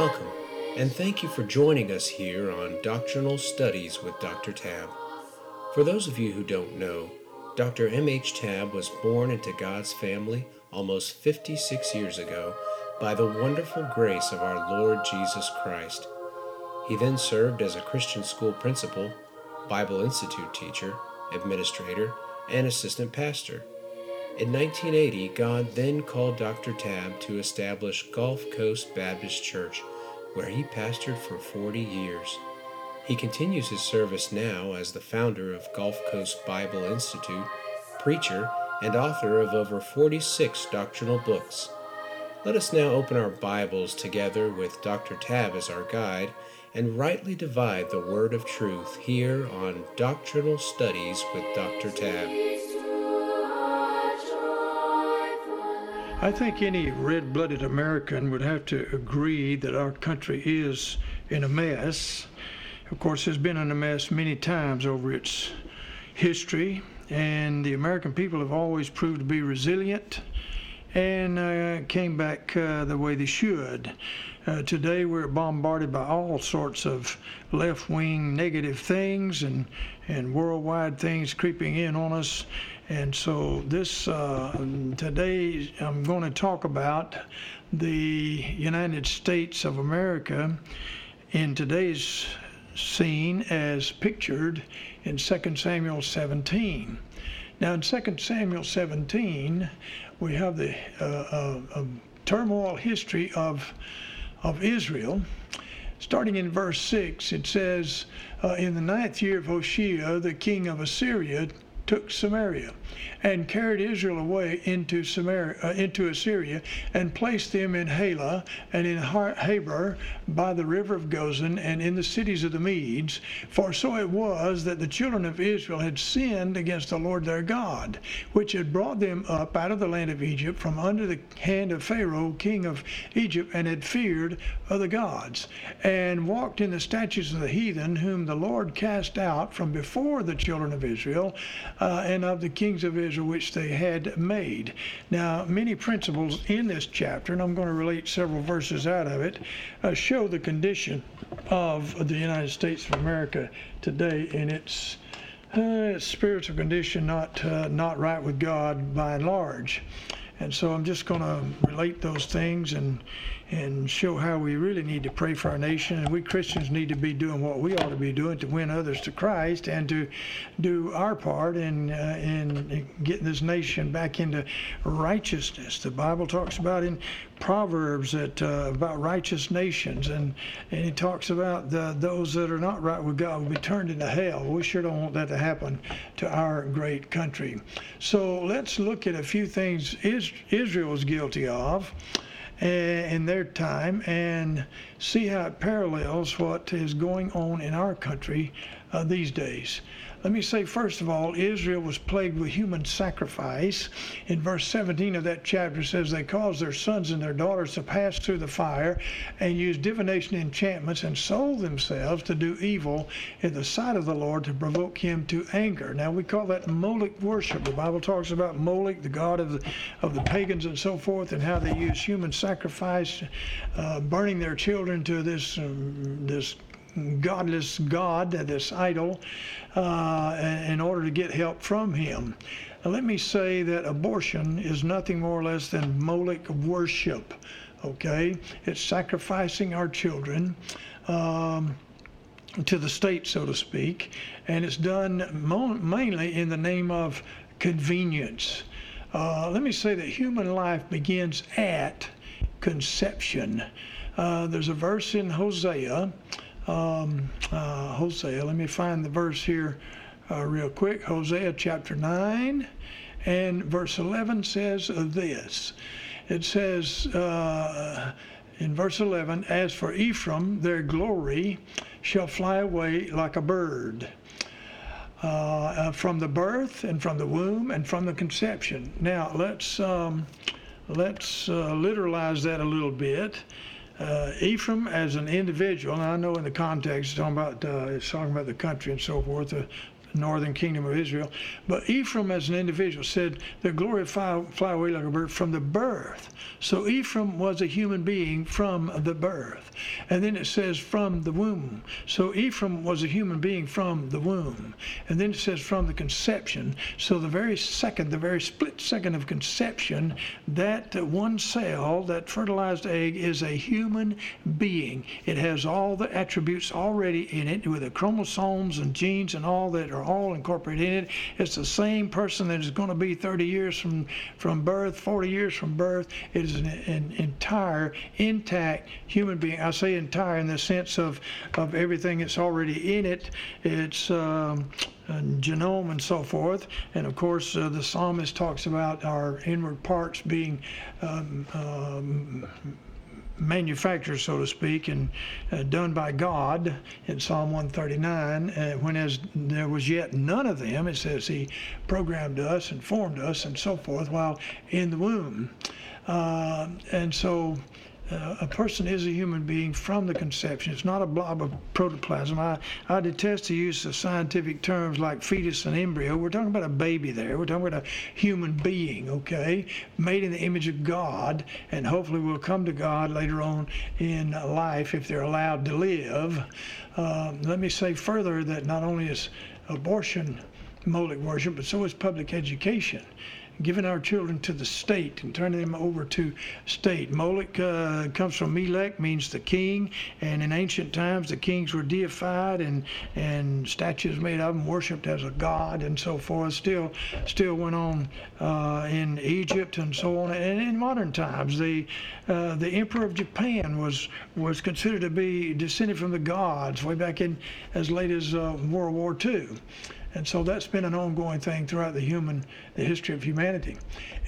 welcome, and thank you for joining us here on Doctrinal Studies with Dr. Tabb. For those of you who don't know, Dr. M.H. Tabb was born into God's family almost 56 years ago by the wonderful grace of our Lord Jesus Christ. He then served as a Christian school principal, Bible Institute teacher, administrator, and assistant pastor. In 1980, God then called Dr. Tabb to establish Gulf Coast Baptist Church, where he pastored for 40 years. He continues his service now as the founder of Gulf Coast Bible Institute, preacher, and author of over 46 doctrinal books. Let us now open our Bibles together with Dr. Tabb as our guide and rightly divide the word of truth here on Doctrinal Studies with Dr. Tabb. I think any red blooded American would have to agree that our country is in a mess. Of course, it's been in a mess many times over its history, and the American people have always proved to be resilient and uh, came back uh, the way they should. Uh, today we're bombarded by all sorts of left-wing negative things and and worldwide things creeping in on us. And so this uh, today I'm going to talk about the United States of America in today's scene as pictured in 2 Samuel 17. Now in 2 Samuel 17, we have the uh, uh, turmoil history of of Israel. Starting in verse 6, it says, uh, In the ninth year of Hoshea, the king of Assyria took Samaria and carried Israel away into Samaria, uh, into Assyria, and placed them in Halah and in Habor by the river of Gozan and in the cities of the Medes. For so it was that the children of Israel had sinned against the Lord their God, which had brought them up out of the land of Egypt from under the hand of Pharaoh, king of Egypt, and had feared other gods, and walked in the statutes of the heathen, whom the Lord cast out from before the children of Israel, uh, and of the kings of Israel which they had made. Now, many principles in this chapter, and I'm going to relate several verses out of it, uh, show the condition of the United States of America today in its uh, spiritual condition not uh, not right with God by and large. And so I'm just going to relate those things and and show how we really need to pray for our nation. And we Christians need to be doing what we ought to be doing to win others to Christ and to do our part in, uh, in getting this nation back into righteousness. The Bible talks about in Proverbs that uh, about righteous nations, and, and it talks about the, those that are not right with God will be turned into hell. We sure don't want that to happen to our great country. So let's look at a few things Israel is guilty of in their time and see how it parallels what is going on in our country uh, these days. Let me say, first of all, Israel was plagued with human sacrifice. In verse 17 of that chapter says, They caused their sons and their daughters to pass through the fire and used divination enchantments and sold themselves to do evil in the sight of the Lord to provoke him to anger. Now, we call that Moloch worship. The Bible talks about Moloch, the god of the, of the pagans and so forth, and how they use human sacrifice, uh, burning their children to this, um, this godless god, this idol, uh, in order to get help from him. Now, let me say that abortion is nothing more or less than Moloch worship. Okay, it's sacrificing our children. Um, to the state, so to speak, and it's done mo- mainly in the name of convenience. Uh, let me say that human life begins at conception. Uh, there's a verse in Hosea um, uh, Hosea. Let me find the verse here uh, real quick. Hosea chapter 9 and verse 11 says this. It says uh, in verse 11, As for Ephraim, their glory shall fly away like a bird. Uh, uh, from the birth and from the womb and from the conception. Now let's um, let's uh, literalize that a little bit uh, Ephraim as an individual, and I know in the context it's talking about uh, it's talking about the country and so forth. Uh, northern kingdom of Israel. But Ephraim, as an individual, said, The glory fly, fly away like a bird from the birth. So Ephraim was a human being from the birth. And then it says, From the womb. So Ephraim was a human being from the womb. And then it says, From the conception. So the very second, the very split second of conception, that one cell, that fertilized egg, is a human being. It has all the attributes already in it with the chromosomes and genes and all that are all incorporated in it. It's the same person that is going to be 30 years from, from birth, 40 years from birth. It is an, an entire, intact human being. I say entire in the sense of, of everything that's already in it. It's um, genome and so forth. And of course, uh, the psalmist talks about our inward parts being um, um, manufactured, so to speak, and uh, done by God in Psalm 139. Uh, when as there was yet none of them, it says He programmed us and formed us and so forth while in the womb. Uh, and so uh, a person is a human being from the conception. It's not a blob of protoplasm. I, I detest the use of scientific terms like fetus and embryo. We're talking about a baby there. We're talking about a human being, okay, made in the image of God, and hopefully we'll come to God later on in life if they're allowed to live. Uh, let me say further that not only is abortion Moloch worship, but so is public education giving our children to the state and turning them over to state. Moloch uh, comes from Melech, means the king, and in ancient times the kings were deified and and statues made of them worshipped as a god and so forth. Still, still went on uh, in Egypt and so on. And in modern times, the uh, the emperor of Japan was was considered to be descended from the gods way back in as late as uh, World War II. And so that's been an ongoing thing throughout the human, the history of humanity.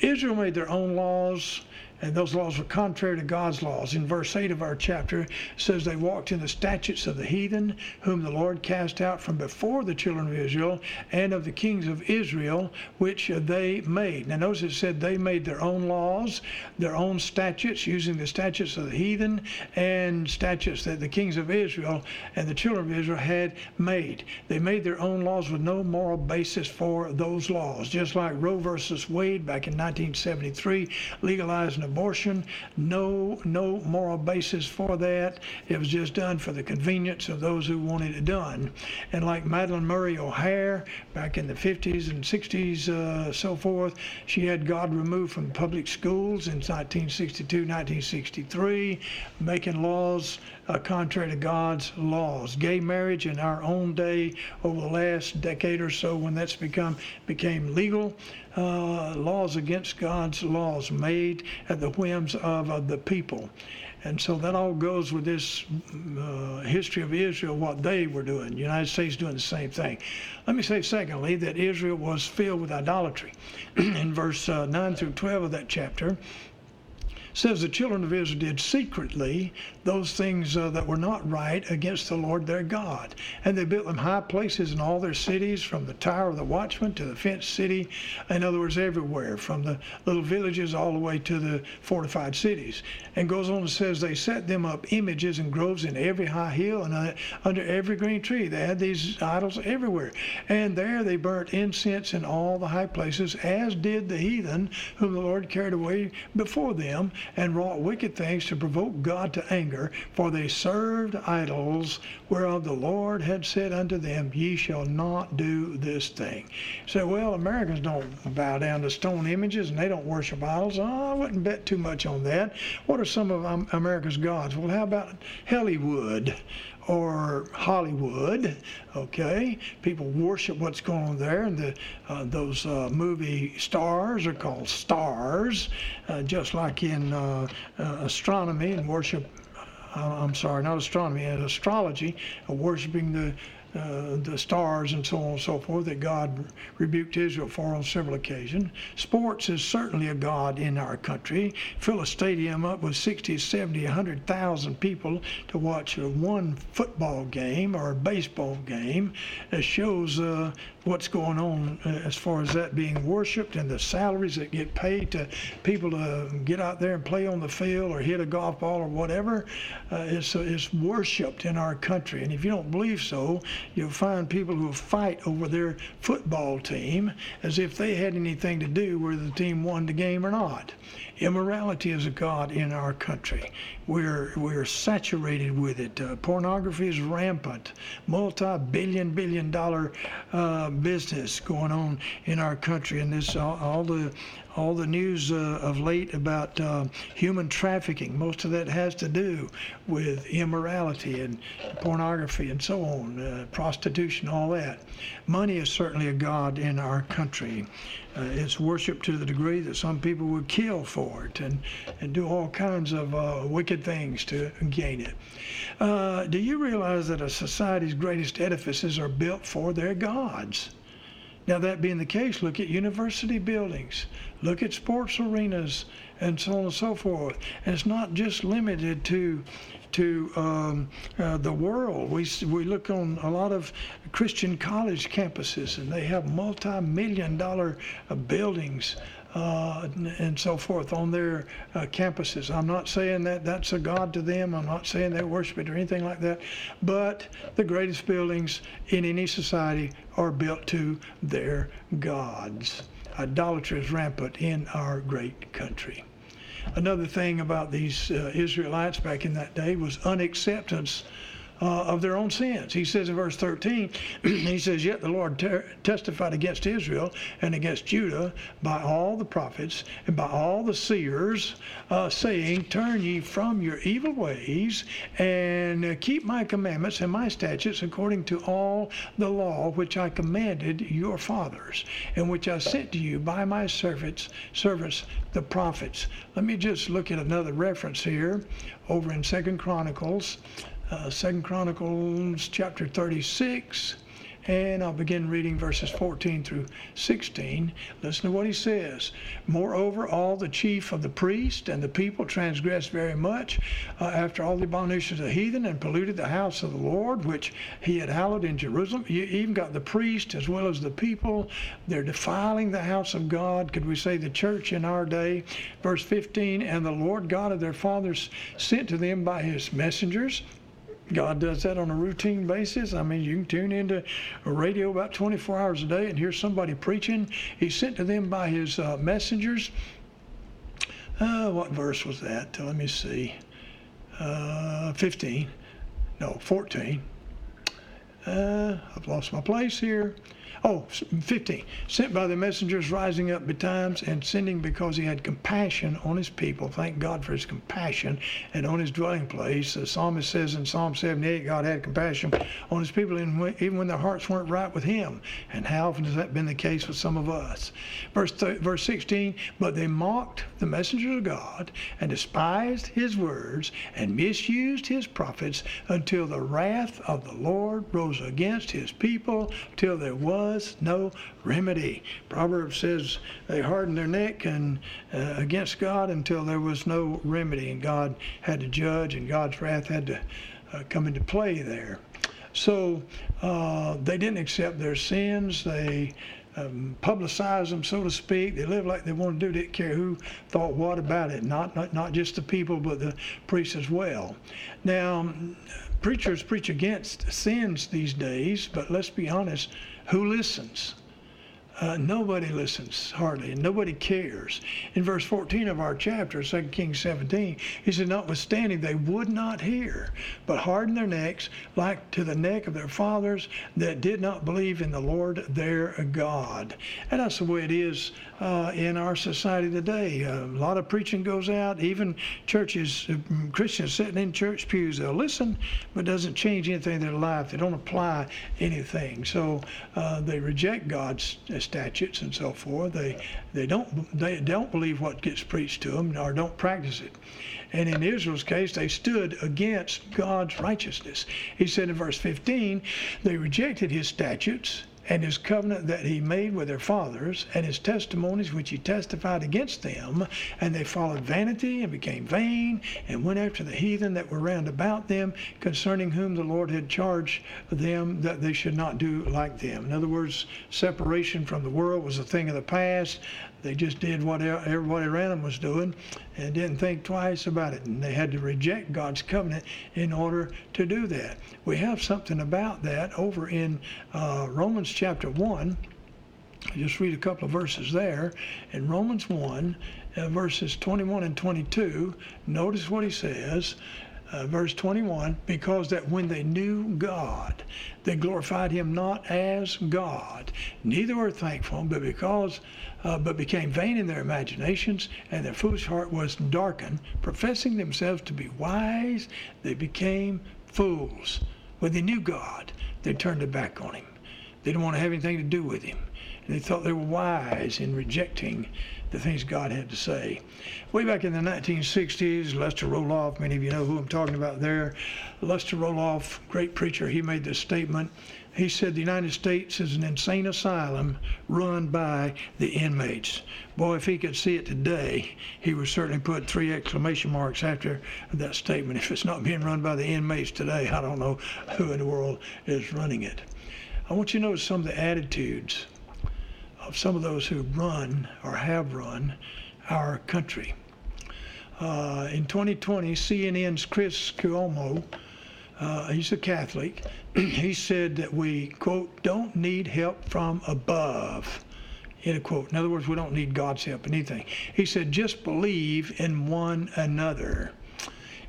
Israel made their own laws and those laws were contrary to God's laws. In verse 8 of our chapter, says they walked in the statutes of the heathen, whom the Lord cast out from before the children of Israel, and of the kings of Israel, which they made. Now notice it said they made their own laws, their own statutes, using the statutes of the heathen and statutes that the kings of Israel and the children of Israel had made. They made their own laws with no moral basis for those laws. Just like Roe versus Wade back in 1973 legalized an abortion. No, no moral basis for that. It was just done for the convenience of those who wanted it done. And like Madalyn Murray O'Hair back in the 50s and 60s, uh, so forth, she had God removed from public schools in 1962, 1963, making laws uh, contrary to God's laws. Gay marriage in our own day over the last decade or so, when that's become became legal, uh, laws against God's laws made at the whims of uh, the people. And so that all goes with this uh, history of Israel, what they were doing. The United States doing the same thing. Let me say, secondly, that Israel was filled with idolatry. In verse uh, 9 through 12 of that chapter, says the children of Israel did secretly those things uh, that were not right against the Lord their God. And they built them high places in all their cities, from the tower of the watchman to the fenced city. In other words, everywhere, from the little villages all the way to the fortified cities. And goes on and says they set them up images and groves in every high hill and uh, under every green tree. They had these idols everywhere. And there they burnt incense in all the high places, as did the heathen whom the Lord carried away before them, and wrought wicked things to provoke God to anger for they served idols, whereof the Lord had said unto them, Ye shall not do this thing. So, well, Americans don't bow down to stone images and they don't worship idols. Oh, I wouldn't bet too much on that. What are some of America's gods? Well, how about Hollywood? Or Hollywood. Okay, people worship what's going on there, and the, uh, those uh, movie stars are called stars, uh, just like in uh, uh, astronomy and worship uh, I'm sorry, not astronomy, and astrology, worshiping the uh, the stars and so on and so forth that God rebuked Israel for on several occasions. Sports is certainly a God in our country. Fill a stadium up with 60, 70, 100,000 people to watch one football game or a baseball game. It shows uh, what's going on uh, as far as that being worshipped and the salaries that get paid to people to get out there and play on the field or hit a golf ball or whatever uh, is, is worshipped in our country. And if you don't believe so, you'll find people who fight over their football team as if they had anything to do whether the team won the game or not. Immorality is a god in our country. We're we're saturated with it. Uh, pornography is rampant. Multi-billion billion dollar uh, business going on in our country, and this all, all the all the news uh, of late about uh, human trafficking. Most of that has to do with immorality and pornography and so on, uh, prostitution, all that. Money is certainly a god in our country. Uh, it's worshipped to the degree that some people would kill for it and, and do all kinds of uh, wicked things to gain it. Uh, do you realize that a society's greatest edifices are built for their gods? Now, that being the case, look at university buildings, look at sports arenas, and so on and so forth. And it's not just limited to to um, uh, the world. We, we look on a lot of Christian college campuses, and they have multi million dollar uh, buildings. Uh, and so forth on their uh, campuses. I'm not saying that that's a God to them. I'm not saying they worship it or anything like that. But the greatest buildings in any society are built to their gods. Idolatry is rampant in our great country. Another thing about these uh, Israelites back in that day was unacceptance uh, of their own sins. He says in verse 13, he says, Yet the Lord ter- testified against Israel and against Judah by all the prophets and by all the seers, uh, saying, Turn ye from your evil ways and uh, keep my commandments and my statutes according to all the law which I commanded your fathers, and which I sent to you by my servants, servants the prophets. Let me just look at another reference here over in Second Chronicles uh, Second Chronicles chapter 36, and I'll begin reading verses 14 through 16. Listen to what he says. Moreover, all the chief of the priests and the people transgressed very much uh, after all the abominations of the heathen and polluted the house of the Lord, which he had hallowed in Jerusalem. You even got the priest as well as the people. They're defiling the house of God. Could we say the church in our day? Verse 15 And the Lord God of their fathers sent to them by his messengers God does that on a routine basis. I mean, you can tune into a radio about 24 hours a day and hear somebody preaching. He sent to them by his uh, messengers. Uh, what verse was that? Let me see. Uh, 15. No, 14. Uh, I've lost my place here. Oh, 15. Sent by the messengers rising up betimes and sending because he had compassion on his people. Thank God for his compassion and on his dwelling place. The psalmist says in Psalm 78, God had compassion on his people even when their hearts weren't right with him. And how often has that been the case with some of us? Verse, th- verse 16, but they mocked the messengers of God and despised his words and misused his prophets until the wrath of the Lord rose against his people till there was no remedy. Proverbs says they hardened their neck and uh, against God until there was no remedy, and God had to judge, and God's wrath had to uh, come into play there. So uh, they didn't accept their sins. They um, publicize them, so to speak. They live like they want to do. Didn't care who thought what about it. Not, not not just the people, but the priests as well. Now, preachers preach against sins these days, but let's be honest. Who listens? Uh, nobody listens hardly, and nobody cares. In verse 14 of our chapter, 2 Kings 17, he said, Notwithstanding, they would not hear, but hardened their necks like to the neck of their fathers that did not believe in the Lord their God. And that's the way it is uh, in our society today. Uh, a lot of preaching goes out, even churches, uh, Christians sitting in church pews, they'll listen, but doesn't change anything in their life. They don't apply anything. So uh, they reject God's statutes and so forth. They they don't they don't believe what gets preached to them or don't practice it. And in Israel's case, they stood against God's righteousness. He said in verse 15, they rejected his statutes and his covenant that he made with their fathers, and his testimonies which he testified against them. And they followed vanity and became vain, and went after the heathen that were round about them, concerning whom the Lord had charged them that they should not do like them. In other words, separation from the world was a thing of the past. They just did what everybody around them was doing and didn't think twice about it. And they had to reject God's covenant in order to do that. We have something about that over in uh, Romans chapter 1. I'll just read a couple of verses there. In Romans 1, uh, verses 21 and 22, notice what he says uh, verse 21 because that when they knew God, they glorified him not as God, neither were thankful, but because uh, but became vain in their imaginations, and their foolish heart was darkened. Professing themselves to be wise, they became fools. When they knew God, they turned their back on him. They didn't want to have anything to do with him. They thought they were wise in rejecting the things God had to say. Way back in the 1960s, Lester Roloff, many of you know who I'm talking about there. Lester Roloff, great preacher, he made this statement. He said the United States is an insane asylum run by the inmates. Boy, if he could see it today, he would certainly put three exclamation marks after that statement. If it's not being run by the inmates today, I don't know who in the world is running it. I want you to notice some of the attitudes of some of those who run or have run our country. Uh, in 2020, CNN's Chris Cuomo, uh, he's a Catholic, he said that we, quote, don't need help from above. End quote. In other words, we don't need God's help in anything. He said, just believe in one another.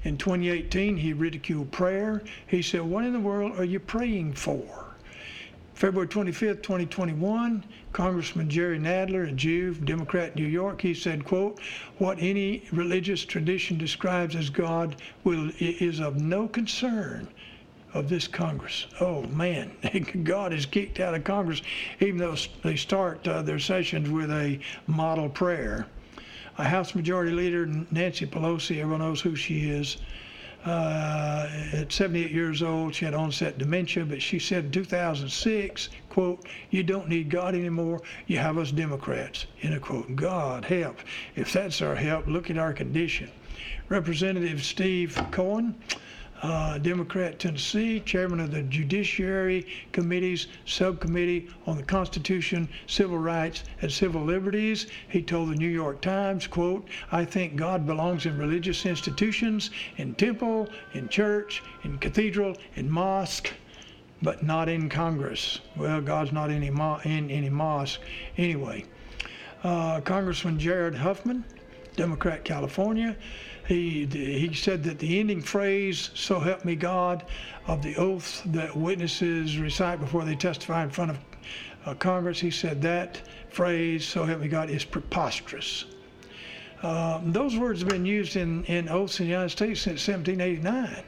In 2018, he ridiculed prayer. He said, What in the world are you praying for? February 25th, 2021, Congressman Jerry Nadler, a Jew, Democrat, New York, he said, quote, what any religious tradition describes as God will, is of no concern of this Congress. Oh man, God is kicked out of Congress, even though they start uh, their sessions with a model prayer. A House Majority Leader, Nancy Pelosi, everyone knows who she is, uh, at 78 years old, she had onset dementia, but she said in 2006, quote, you don't need God anymore, you have us Democrats, end quote. God help. If that's our help, look at our condition. Representative Steve Cohen, uh, Democrat Tennessee, chairman of the Judiciary Committee's subcommittee on the Constitution, Civil Rights, and Civil Liberties. He told the New York Times, quote, I think God belongs in religious institutions, in temple, in church, in cathedral, in mosque, but not in Congress. Well, God's not in any, mo- in any mosque anyway. Uh, Congressman Jared Huffman, Democrat California, he, he said that the ending phrase, so help me God, of the oath that witnesses recite before they testify in front of uh, Congress, he said that phrase, so help me God, is preposterous. Uh, those words have been used in, in oaths in the United States since 1789.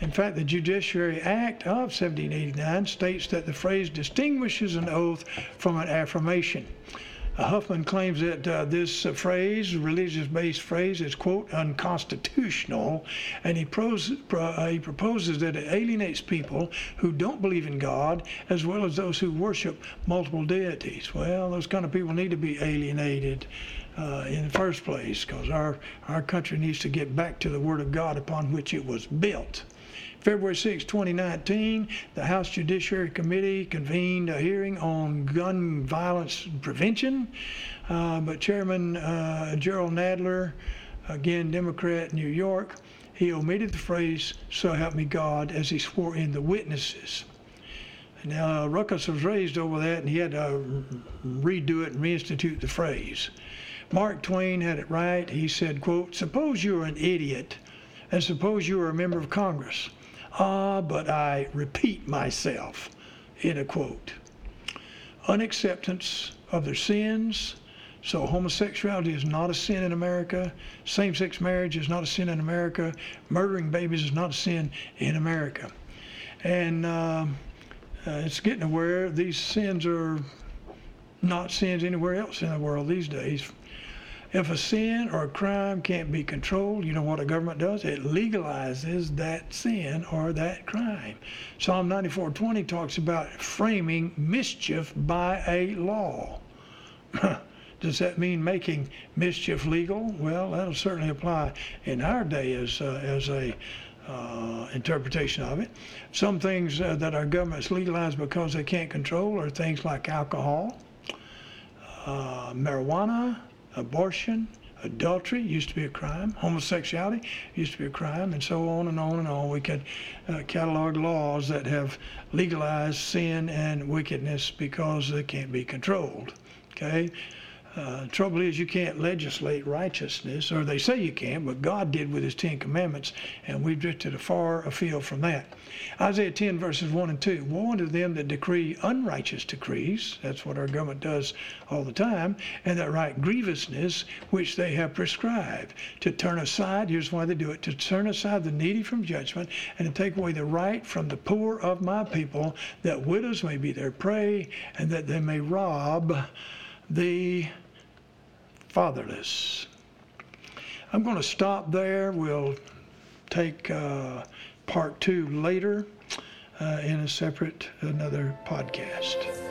In fact, the Judiciary Act of 1789 states that the phrase distinguishes an oath from an affirmation. Huffman claims that uh, this uh, phrase, religious-based phrase, is quote unconstitutional, and he, pros, uh, he proposes that it alienates people who don't believe in God, as well as those who worship multiple deities. Well, those kind of people need to be alienated. Uh, in the first place, because our, our country needs to get back to the Word of God upon which it was built. February 6, 2019, the House Judiciary Committee convened a hearing on gun violence prevention. Uh, but Chairman uh, Gerald Nadler, again Democrat, New York, he omitted the phrase, so help me God, as he swore in the witnesses. Now, uh, ruckus was raised over that, and he had to redo it and reinstitute the phrase. Mark Twain had it right. He said, quote, suppose you are an idiot, and suppose you are a member of Congress. Ah, but I repeat myself, in a quote. Unacceptance of their sins. So homosexuality is not a sin in America. Same-sex marriage is not a sin in America. Murdering babies is not a sin in America. And uh, uh, it's getting aware these sins are not sins anywhere else in the world these days. If a sin or a crime can't be controlled, you know what a government does? It legalizes that sin or that crime. Psalm 94:20 talks about framing mischief by a law. Does that mean making mischief legal? Well, that'll certainly apply in our day as uh, as a uh, interpretation of it. Some things uh, that our governments legalize because they can't control are things like alcohol, uh, marijuana, abortion, adultery used to be a crime, homosexuality used to be a crime, and so on and on and on. We could uh, catalog laws that have legalized sin and wickedness because they can't be controlled. Okay, uh, trouble is, you can't legislate righteousness, or they say you can, but God did with His Ten Commandments, and we've drifted far afield from that. Isaiah 10, verses 1 and 2 Woe unto them that decree unrighteous decrees, that's what our government does all the time, and that write grievousness which they have prescribed, to turn aside, here's why they do it, to turn aside the needy from judgment, and to take away the right from the poor of my people, that widows may be their prey, and that they may rob the fatherless. I'm going to stop there. We'll take uh, part two later uh, in a separate, another podcast.